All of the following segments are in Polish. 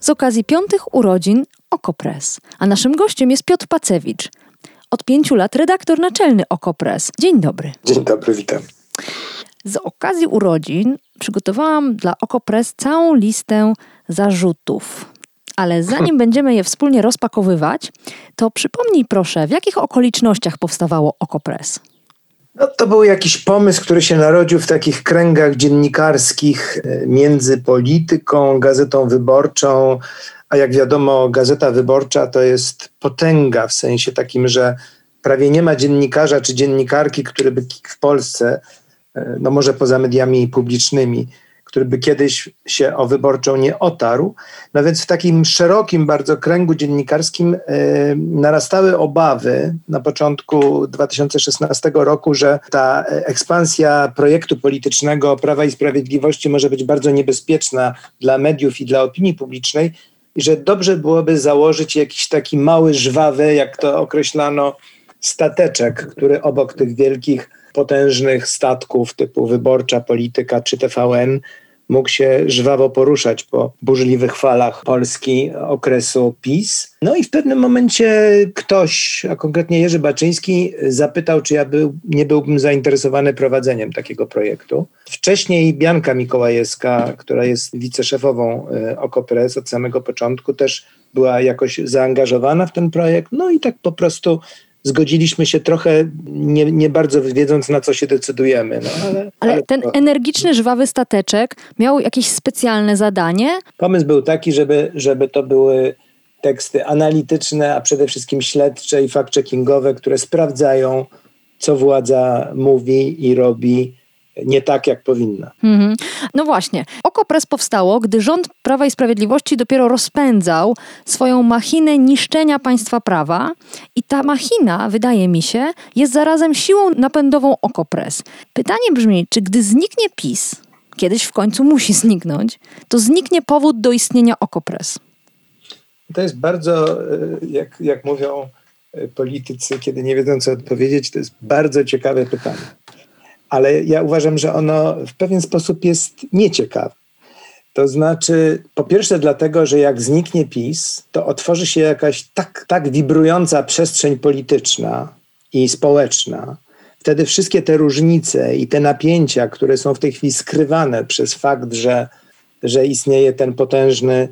z okazji piątych urodzin Okopres. A naszym gościem jest Piotr Pacewicz, od pięciu lat redaktor naczelny Okopres. Dzień dobry. Dzień dobry, witam. Z okazji urodzin przygotowałam dla Okopres całą listę zarzutów. Ale zanim będziemy je wspólnie rozpakowywać, to przypomnij proszę, w jakich okolicznościach powstawało Okopres? No, to był jakiś pomysł, który się narodził w takich kręgach dziennikarskich e, między polityką, gazetą wyborczą, a jak wiadomo, gazeta wyborcza to jest potęga w sensie takim, że prawie nie ma dziennikarza czy dziennikarki, który by w Polsce, e, no może poza mediami publicznymi, który by kiedyś się o wyborczą nie otarł. No więc w takim szerokim bardzo kręgu dziennikarskim e, narastały obawy na początku 2016 roku, że ta ekspansja projektu politycznego Prawa i Sprawiedliwości może być bardzo niebezpieczna dla mediów i dla opinii publicznej i że dobrze byłoby założyć jakiś taki mały, żwawy, jak to określano, stateczek, który obok tych wielkich potężnych statków typu Wyborcza, Polityka czy TVN mógł się żwawo poruszać po burzliwych falach Polski okresu PiS. No i w pewnym momencie ktoś, a konkretnie Jerzy Baczyński, zapytał, czy ja był, nie byłbym zainteresowany prowadzeniem takiego projektu. Wcześniej Bianka Mikołajewska, która jest wiceszefową e, Okopres od samego początku, też była jakoś zaangażowana w ten projekt. No i tak po prostu zgodziliśmy się trochę, nie, nie bardzo wiedząc, na co się decydujemy. No, ale, ale, ale ten energiczny, żwawy stateczek miał jakieś specjalne zadanie? Pomysł był taki, żeby, żeby to były teksty analityczne, a przede wszystkim śledcze i fact-checkingowe, które sprawdzają, co władza mówi i robi nie tak, jak powinna. Mhm. No właśnie. Okopres powstało, gdy rząd Prawa i Sprawiedliwości dopiero rozpędzał swoją machinę niszczenia państwa prawa i ta machina, wydaje mi się, jest zarazem siłą napędową Okopres. Pytanie brzmi, czy gdy zniknie PiS, kiedyś w końcu musi zniknąć, to zniknie powód do istnienia Okopres? To jest bardzo, e, jak, jak mówią e, politycy, kiedy nie wiedzą co odpowiedzieć, to jest bardzo ciekawe pytanie ale ja uważam, że ono w pewien sposób jest nieciekawe. To znaczy, po pierwsze, dlatego, że jak zniknie PiS, to otworzy się jakaś tak, tak wibrująca przestrzeń polityczna i społeczna. Wtedy wszystkie te różnice i te napięcia, które są w tej chwili skrywane przez fakt, że, że istnieje ten potężny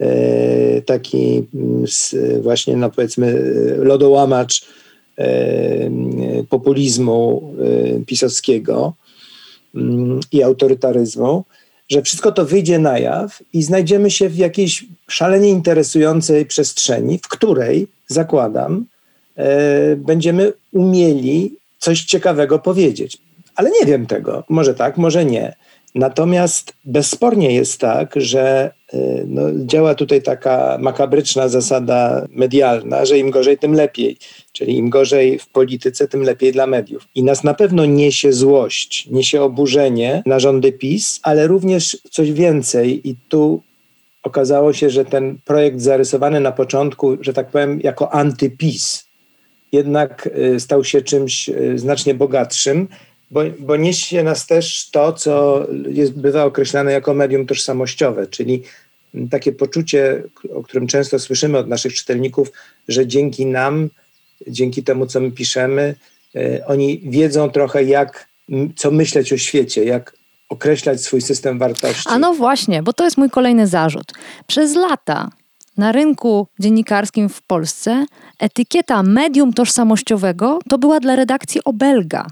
e, taki mm, właśnie, no powiedzmy, lodołamacz populizmu pisowskiego i autorytaryzmu, że wszystko to wyjdzie na jaw i znajdziemy się w jakiejś szalenie interesującej przestrzeni, w której, zakładam, e, będziemy umieli coś ciekawego powiedzieć. Ale nie wiem tego. Może tak, może nie. Natomiast bezspornie jest tak, że no, działa tutaj taka makabryczna zasada medialna, że im gorzej, tym lepiej. Czyli im gorzej w polityce, tym lepiej dla mediów. I nas na pewno niesie złość, niesie oburzenie na rządy PiS, ale również coś więcej. I tu okazało się, że ten projekt zarysowany na początku, że tak powiem, jako antypis, jednak y, stał się czymś y, znacznie bogatszym bo, bo niesie nas też to, co jest, bywa określane jako medium tożsamościowe, czyli takie poczucie, o którym często słyszymy od naszych czytelników, że dzięki nam, dzięki temu, co my piszemy, e, oni wiedzą trochę, jak, co myśleć o świecie, jak określać swój system wartości. A no właśnie, bo to jest mój kolejny zarzut. Przez lata na rynku dziennikarskim w Polsce etykieta medium tożsamościowego to była dla redakcji obelga.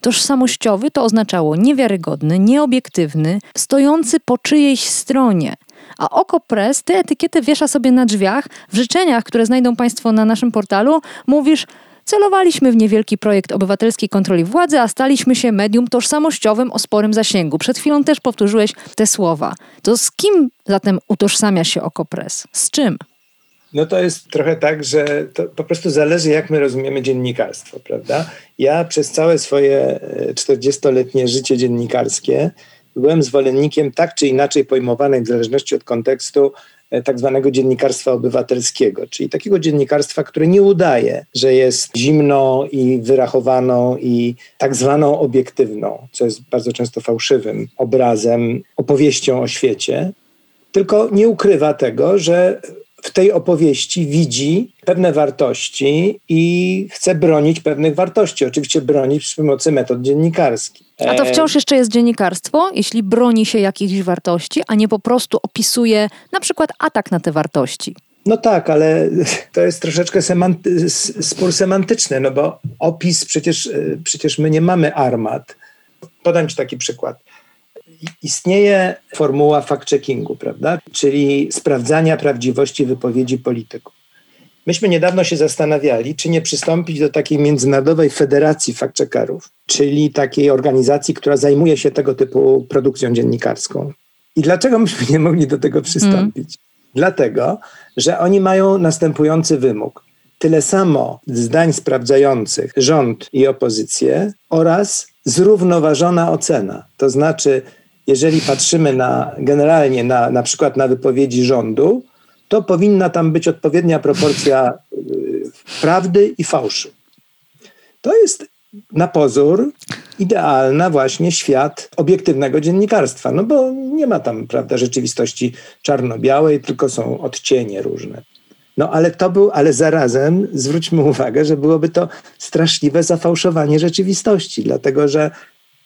Tożsamościowy to oznaczało niewiarygodny, nieobiektywny, stojący po czyjejś stronie. A Oko Press tę etykietę wiesza sobie na drzwiach. W życzeniach, które znajdą Państwo na naszym portalu, mówisz Celowaliśmy w niewielki projekt obywatelskiej kontroli władzy, a staliśmy się medium tożsamościowym o sporym zasięgu. Przed chwilą też powtórzyłeś te słowa. To z kim zatem utożsamia się Okopres? Z czym? No to jest trochę tak, że to po prostu zależy, jak my rozumiemy dziennikarstwo, prawda? Ja przez całe swoje 40-letnie e, życie dziennikarskie byłem zwolennikiem tak czy inaczej pojmowanej, w zależności od kontekstu, e, tak zwanego dziennikarstwa obywatelskiego, czyli takiego dziennikarstwa, które nie udaje, że jest zimną i wyrachowaną i tak zwaną obiektywną, co jest bardzo często fałszywym obrazem, opowieścią o świecie, tylko nie ukrywa tego, że w tej opowieści widzi pewne wartości i chce bronić pewnych wartości. Oczywiście bronić przy pomocy metod dziennikarskich. A to wciąż jeszcze jest dziennikarstwo, jeśli broni się jakichś wartości, a nie po prostu opisuje na przykład atak na te wartości. No tak, ale to jest troszeczkę semanty- spór semantyczny, no bo opis przecież, przecież my nie mamy armat. Podam Ci taki przykład istnieje formuła fact-checkingu, prawda? Czyli sprawdzania prawdziwości wypowiedzi polityków. Myśmy niedawno się zastanawiali, czy nie przystąpić do takiej międzynarodowej federacji fact-checkerów, czyli takiej organizacji, która zajmuje się tego typu produkcją dziennikarską. I dlaczego myśmy nie mogli do tego przystąpić? Mm. Dlatego, że oni mają następujący wymóg. Tyle samo zdań sprawdzających rząd i opozycję oraz zrównoważona ocena. To znaczy, jeżeli patrzymy na, generalnie na, na przykład na wypowiedzi rządu, to powinna tam być odpowiednia proporcja y, prawdy i fałszu. To jest na pozór idealna właśnie świat obiektywnego dziennikarstwa, no bo nie ma tam, prawda, rzeczywistości czarno-białej, tylko są odcienie różne. No ale to był, ale zarazem zwróćmy uwagę, że byłoby to straszliwe zafałszowanie rzeczywistości, dlatego że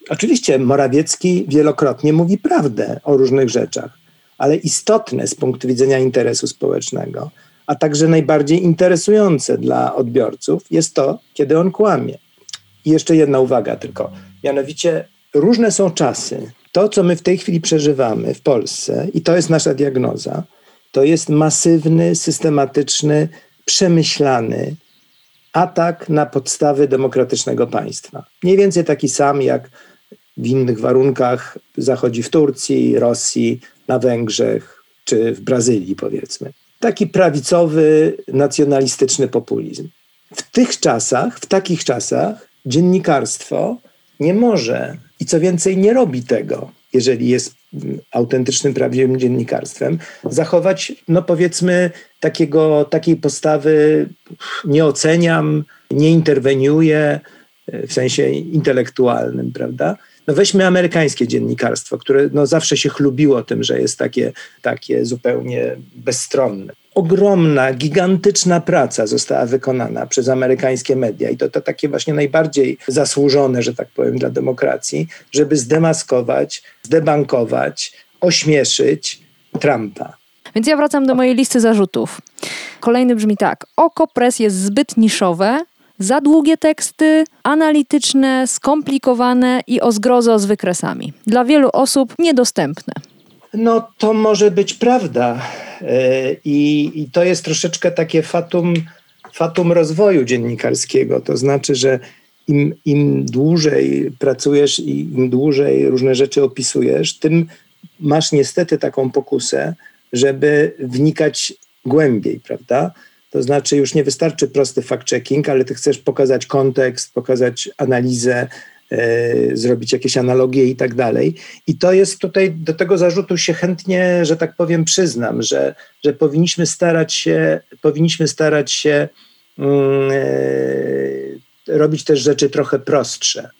Oczywiście Morawiecki wielokrotnie mówi prawdę o różnych rzeczach, ale istotne z punktu widzenia interesu społecznego, a także najbardziej interesujące dla odbiorców jest to, kiedy on kłamie. I jeszcze jedna uwaga tylko, mianowicie różne są czasy. To, co my w tej chwili przeżywamy w Polsce, i to jest nasza diagnoza, to jest masywny, systematyczny, przemyślany atak na podstawy demokratycznego państwa. Mniej więcej taki sam jak w innych warunkach zachodzi w Turcji, Rosji, na Węgrzech czy w Brazylii, powiedzmy. Taki prawicowy, nacjonalistyczny populizm. W tych czasach, w takich czasach, dziennikarstwo nie może i co więcej, nie robi tego, jeżeli jest autentycznym, prawdziwym dziennikarstwem, zachować, no powiedzmy, takiego, takiej postawy nie oceniam, nie interweniuję w sensie intelektualnym, prawda? No weźmy amerykańskie dziennikarstwo, które no zawsze się chlubiło tym, że jest takie, takie zupełnie bezstronne. Ogromna, gigantyczna praca została wykonana przez amerykańskie media i to, to takie właśnie najbardziej zasłużone, że tak powiem, dla demokracji, żeby zdemaskować, zdebankować, ośmieszyć Trumpa. Więc ja wracam do mojej listy zarzutów. Kolejny brzmi tak. Oko Press jest zbyt niszowe, za długie teksty, analityczne, skomplikowane i o zgrozo z wykresami. Dla wielu osób niedostępne. No to może być prawda. E, I, i to jest troszeczkę takie fatum, fatum rozwoju dziennikarskiego. To znaczy, że im, im dłużej pracujesz i im dłużej różne rzeczy opisujesz, tym masz niestety taką pokusę, żeby wnikać głębiej, prawda? To znaczy już nie wystarczy prosty fact-checking, ale ty chcesz pokazać kontekst, pokazać analizę, e, zrobić jakieś analogie i tak dalej. I to jest tutaj, do tego zarzutu się chętnie, że tak powiem, przyznam, że, że powinniśmy starać się, powinniśmy starać się mm, e, robić też rzeczy trochę prostsze.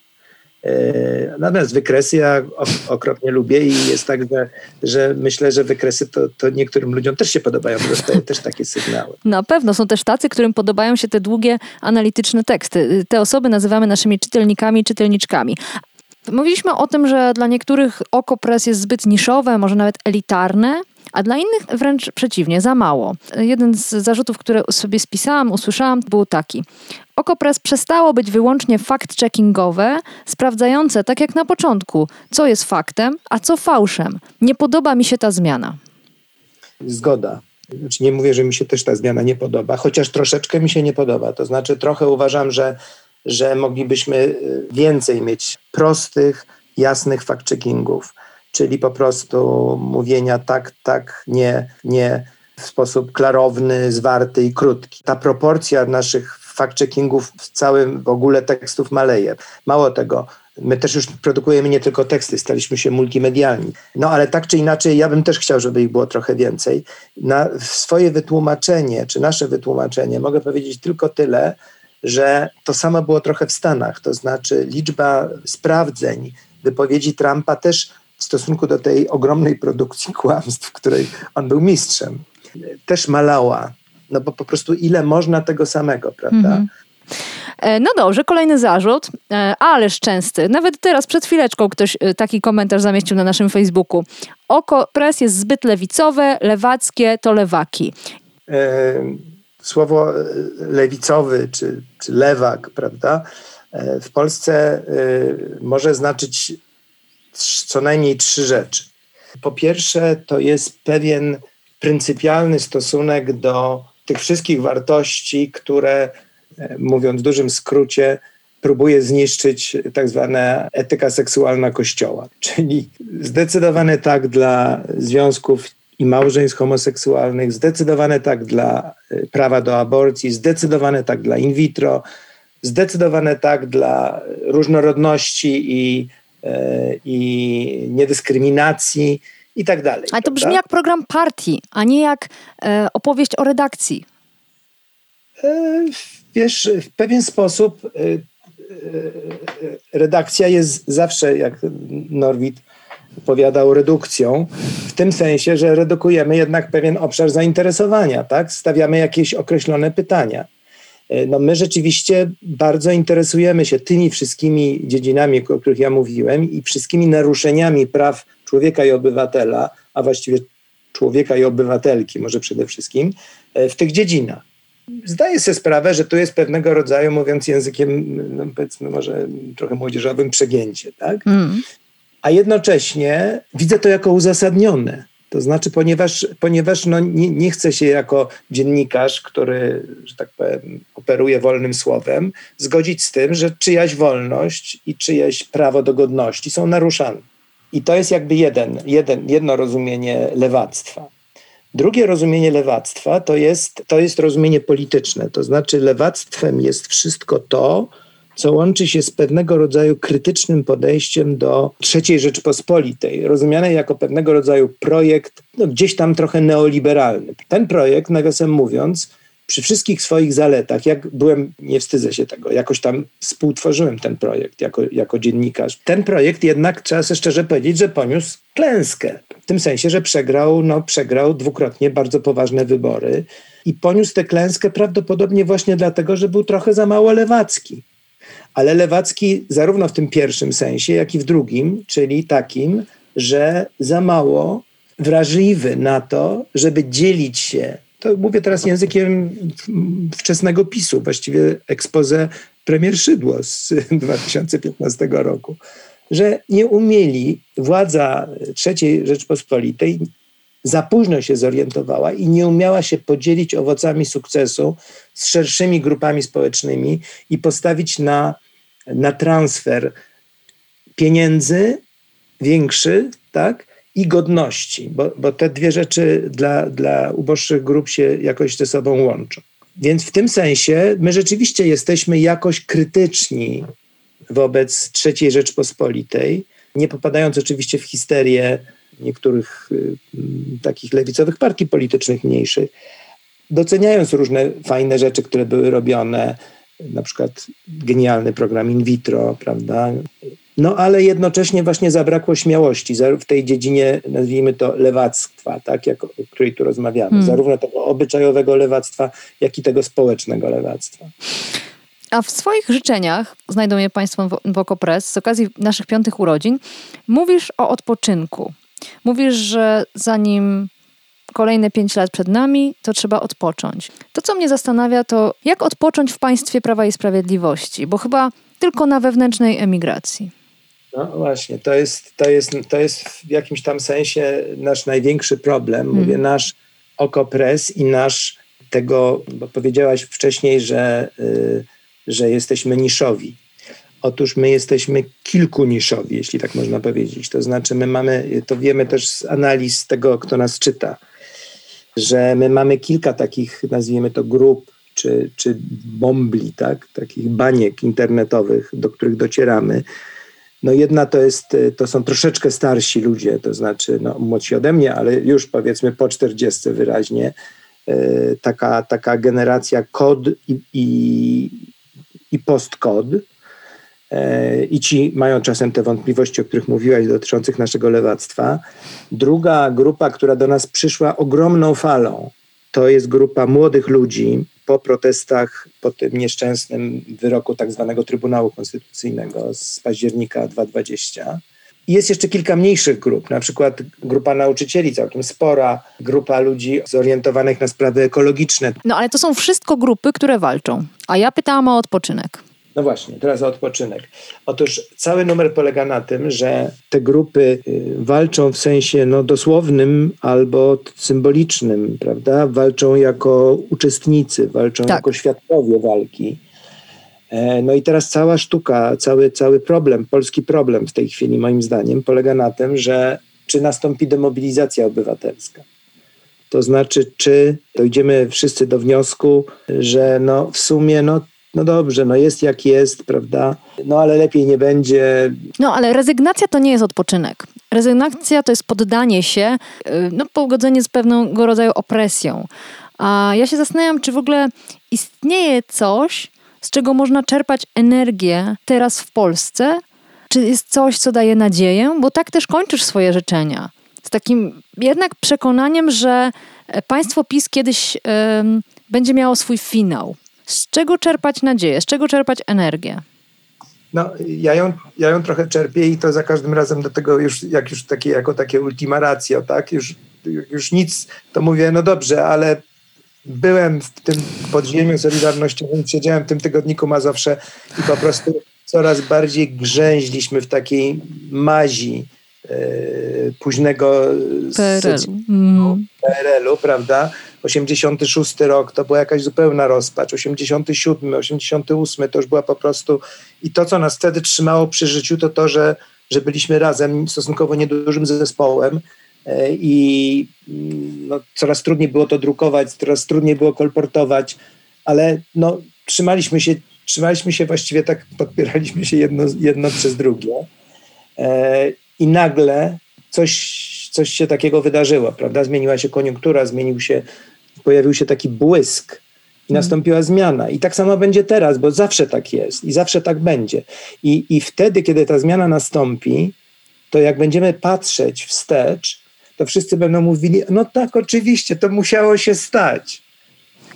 E, natomiast wykresy ja okropnie lubię i jest tak, że, że myślę, że wykresy to, to niektórym ludziom też się podobają, bo dostaję też takie sygnały. Na pewno są też tacy, którym podobają się te długie, analityczne teksty. Te osoby nazywamy naszymi czytelnikami, czytelniczkami. Mówiliśmy o tym, że dla niektórych oko pres jest zbyt niszowe, może nawet elitarne, a dla innych wręcz przeciwnie, za mało. Jeden z zarzutów, które sobie spisałam, usłyszałam, był taki. Okopres przestało być wyłącznie fact-checkingowe, sprawdzające, tak jak na początku, co jest faktem, a co fałszem. Nie podoba mi się ta zmiana. Zgoda. Znaczy nie mówię, że mi się też ta zmiana nie podoba, chociaż troszeczkę mi się nie podoba. To znaczy trochę uważam, że, że moglibyśmy y, więcej mieć prostych, jasnych fact-checkingów czyli po prostu mówienia tak, tak, nie, nie, w sposób klarowny, zwarty i krótki. Ta proporcja naszych fact-checkingów w całym w ogóle tekstów maleje. Mało tego, My też już produkujemy nie tylko teksty, staliśmy się multimedialni. No ale tak czy inaczej, ja bym też chciał, żeby ich było trochę więcej. Na swoje wytłumaczenie, czy nasze wytłumaczenie, mogę powiedzieć tylko tyle, że to samo było trochę w Stanach. To znaczy, liczba sprawdzeń wypowiedzi Trumpa też w stosunku do tej ogromnej produkcji kłamstw, w której on był mistrzem, też malała. No bo po prostu ile można tego samego, prawda? -hmm. E, no dobrze, kolejny zarzut, e, ależ częsty. Nawet teraz, przed chwileczką, ktoś e, taki komentarz zamieścił na naszym Facebooku. Oko pres jest zbyt lewicowe, lewackie to lewaki. Słowo lewicowy czy, czy lewak, prawda, w Polsce może znaczyć co najmniej trzy rzeczy. Po pierwsze, to jest pewien pryncypialny stosunek do tych wszystkich wartości, które mówiąc w dużym skrócie, próbuje zniszczyć tak zwana etyka seksualna Kościoła. Czyli zdecydowane tak dla związków i małżeństw homoseksualnych, zdecydowane tak dla y, prawa do aborcji, zdecydowane tak dla in vitro, zdecydowane tak dla różnorodności i, i niedyskryminacji i tak dalej. Ale to brzmi jak program partii, a nie jak e, opowieść o redakcji. E, wiesz, w pewien sposób redakcja jest zawsze, jak Norwid powiadał, redukcją, w tym sensie, że redukujemy jednak pewien obszar zainteresowania, tak? Stawiamy jakieś określone pytania. No my rzeczywiście bardzo interesujemy się tymi wszystkimi dziedzinami, o których ja mówiłem i wszystkimi naruszeniami praw człowieka i obywatela, a właściwie człowieka i obywatelki może przede wszystkim, w tych dziedzinach zdaję sobie sprawę, że tu jest pewnego rodzaju, mówiąc językiem, no powiedzmy może trochę młodzieżowym, przegięcie, tak? Mm. A jednocześnie widzę to jako uzasadnione. To znaczy, ponieważ, ponieważ no nie, nie chcę się jako dziennikarz, który, że tak powiem, operuje wolnym słowem, zgodzić z tym, że czyjaś wolność i czyjeś prawo do godności są naruszane. I to jest jakby jeden, jeden, jedno rozumienie lewactwa. Drugie rozumienie lewactwa to jest, to jest rozumienie polityczne, to znaczy lewactwem jest wszystko to, co łączy się z pewnego rodzaju krytycznym podejściem do III Rzeczpospolitej, rozumianej jako pewnego rodzaju projekt, no, gdzieś tam trochę neoliberalny. Ten projekt, nawiasem mówiąc, przy wszystkich swoich zaletach, jak byłem, nie wstydzę się tego, jakoś tam współtworzyłem ten projekt jako, jako dziennikarz. Ten projekt jednak, trzeba sobie szczerze powiedzieć, że poniósł klęskę. W tym sensie, że przegrał, no, przegrał dwukrotnie bardzo poważne wybory i poniósł tę klęskę prawdopodobnie właśnie dlatego, że był trochę za mało lewacki. Ale lewacki zarówno w tym pierwszym sensie, jak i w drugim, czyli takim, że za mało wrażliwy na to, żeby dzielić się to mówię teraz językiem wczesnego PiSu, właściwie expose premier Szydło z 2015 roku, że nie umieli, władza III Rzeczpospolitej za późno się zorientowała i nie umiała się podzielić owocami sukcesu z szerszymi grupami społecznymi i postawić na, na transfer pieniędzy większy, tak? i godności, bo, bo te dwie rzeczy dla, dla uboższych grup się jakoś ze sobą łączą. Więc w tym sensie my rzeczywiście jesteśmy jakoś krytyczni wobec III Rzeczpospolitej, nie popadając oczywiście w histerię niektórych y, takich lewicowych partii politycznych mniejszych, doceniając różne fajne rzeczy, które były robione, na przykład genialny program in vitro, prawda, no ale jednocześnie właśnie zabrakło śmiałości w tej dziedzinie, nazwijmy to lewactwa, tak, jak, o której tu rozmawiamy. Hmm. Zarówno tego obyczajowego lewactwa, jak i tego społecznego lewactwa. A w swoich życzeniach, znajdą je Państwo w Okopres, z okazji naszych piątych urodzin, mówisz o odpoczynku. Mówisz, że zanim kolejne pięć lat przed nami, to trzeba odpocząć. To, co mnie zastanawia, to jak odpocząć w państwie Prawa i Sprawiedliwości, bo chyba tylko na wewnętrznej emigracji. No właśnie, to jest, to, jest, to jest w jakimś tam sensie nasz największy problem. Mówię hmm. nasz okopres i nasz tego, bo powiedziałaś wcześniej, że, y, że jesteśmy niszowi. Otóż my jesteśmy kilkuniszowi, jeśli tak można powiedzieć. To znaczy, my mamy, to wiemy też z analiz tego, kto nas czyta. Że my mamy kilka takich, nazwijmy to grup, czy, czy bombli, tak? takich baniek internetowych, do których docieramy. No jedna to jest, to są troszeczkę starsi ludzie, to znaczy no, młodsi ode mnie, ale już powiedzmy po 40 wyraźnie. E, taka, taka generacja kod i, i, i postkod. E, I ci mają czasem te wątpliwości, o których mówiłaś, dotyczących naszego lewactwa. Druga grupa, która do nas przyszła ogromną falą, to jest grupa młodych ludzi po protestach, po tym nieszczęsnym wyroku tak zwanego Trybunału Konstytucyjnego z października 2020. I jest jeszcze kilka mniejszych grup, na przykład grupa nauczycieli całkiem spora, grupa ludzi zorientowanych na sprawy ekologiczne. No ale to są wszystko grupy, które walczą. A ja pytałam o odpoczynek. No właśnie, teraz o odpoczynek. Otóż cały numer polega na tym, że te grupy y, walczą w sensie no, dosłownym albo symbolicznym, prawda? Walczą jako uczestnicy, walczą tak. jako świadkowie walki. E, no i teraz cała sztuka, cały, cały problem, polski problem w tej chwili moim zdaniem polega na tym, że czy nastąpi demobilizacja obywatelska. To znaczy, czy dojdziemy wszyscy do wniosku, że no w sumie no, no dobrze, no jest jak jest, prawda? No ale lepiej nie będzie. No ale rezygnacja to nie jest odpoczynek. Rezygnacja to jest poddanie się, y, no pogodzenie z pewnego rodzaju opresją. A ja się zastanawiam, czy w ogóle istnieje coś, z czego można czerpać energię teraz w Polsce? Czy jest coś, co daje nadzieję? Bo tak też kończysz swoje życzenia. Z takim jednak przekonaniem, że państwo PiS kiedyś będzie miało swój finał. Z czego czerpać nadzieję? Z czego czerpać energię? No, ja ją, ja ją trochę czerpię i to za każdym razem do tego już, jak już takie, jako takie ultima ratio, tak? Już, już nic, to mówię, no dobrze, ale byłem w tym podziemiu Solidarnościowym, siedziałem w tym tygodniku Mazowsze i po prostu coraz bardziej grzęźliśmy w takiej mazi e, późnego PRL-u, mm. PRL-u prawda? 86 rok to była jakaś zupełna rozpacz, 87, 88 to już była po prostu i to, co nas wtedy trzymało przy życiu, to to, że, że byliśmy razem stosunkowo niedużym zespołem, E, i mm, no, coraz trudniej było to drukować, coraz trudniej było kolportować, ale no, trzymaliśmy się, trzymaliśmy się właściwie tak, podpieraliśmy się jedno, jedno przez drugie. E, i nagle coś, coś się takiego wydarzyło, prawda? Zmieniła się koniunktura, zmienił się, pojawił się taki błysk i mhm. nastąpiła zmiana. I tak samo będzie teraz, bo zawsze tak jest i zawsze tak będzie. I, I wtedy, kiedy ta zmiana nastąpi, to jak będziemy patrzeć wstecz, to wszyscy będą mówili, no tak, oczywiście, to musiało się stać.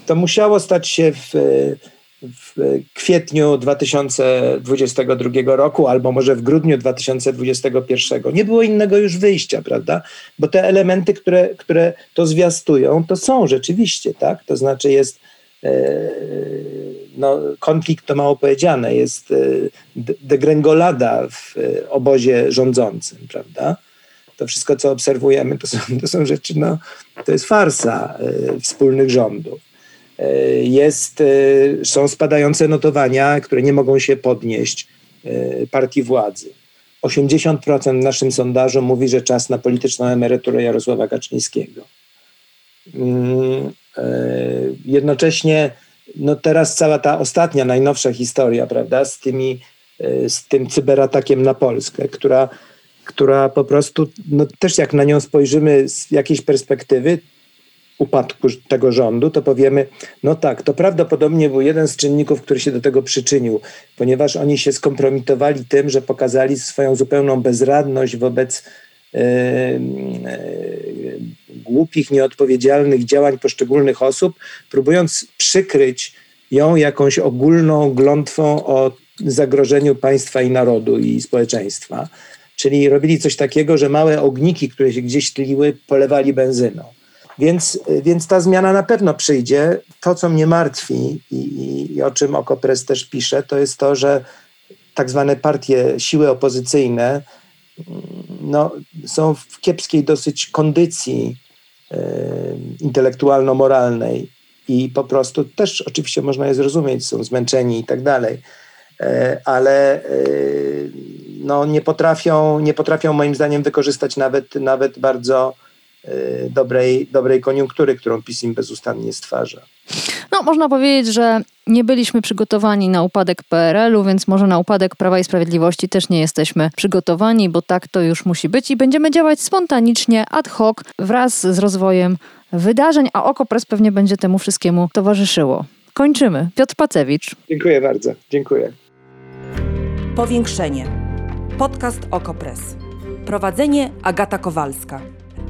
To musiało stać się w, w kwietniu 2022 roku, albo może w grudniu 2021. Nie było innego już wyjścia, prawda? Bo te elementy, które, które to zwiastują, to są rzeczywiście, tak? To znaczy jest e, no, konflikt to mało powiedziane, jest e, degrengolada w obozie rządzącym, prawda? to wszystko, co obserwujemy, to są, to są rzeczy, no, to jest farsa wspólnych rządów. Y, jest, y, są spadające notowania, które nie mogą się podnieść partii władzy. 80% w naszym sondażu mówi, że czas na polityczną emeryturę Jarosława Kaczyńskiego. Mm, jednocześnie no teraz cała ta ostatnia, najnowsza historia, prawda, z, tymi, z tym cyberatakiem na Polskę, która która po prostu, no też jak na nią spojrzymy z jakiejś perspektywy upadku tego rządu, to powiemy, no tak, to prawdopodobnie był jeden z czynników, który się do tego przyczynił, ponieważ oni się skompromitowali tym, że pokazali swoją zupełną bezradność wobec yy, yy, głupich, nieodpowiedzialnych działań poszczególnych osób, próbując przykryć ją jakąś ogólną glątwą o zagrożeniu państwa i narodu i społeczeństwa. Czyli robili coś takiego, że małe ogniki, które się gdzieś tliły, polewali benzyną. Więc, więc ta zmiana na pewno przyjdzie. To, co mnie martwi i, i o czym Okopres też pisze, to jest to, że tak zwane partie, siły opozycyjne no, są w kiepskiej dosyć kondycji e, intelektualno-moralnej i po prostu też oczywiście można je zrozumieć, są zmęczeni i tak dalej, e, ale e, no, nie, potrafią, nie potrafią moim zdaniem wykorzystać nawet, nawet bardzo y, dobrej, dobrej koniunktury, którą PiS im bezustannie stwarza. No, można powiedzieć, że nie byliśmy przygotowani na upadek PRL-u, więc może na upadek Prawa i Sprawiedliwości też nie jesteśmy przygotowani, bo tak to już musi być i będziemy działać spontanicznie, ad hoc, wraz z rozwojem wydarzeń, a Okopres pewnie będzie temu wszystkiemu towarzyszyło. Kończymy. Piotr Pacewicz. Dziękuję bardzo. Dziękuję. Powiększenie. Podcast Okopres. Prowadzenie Agata Kowalska.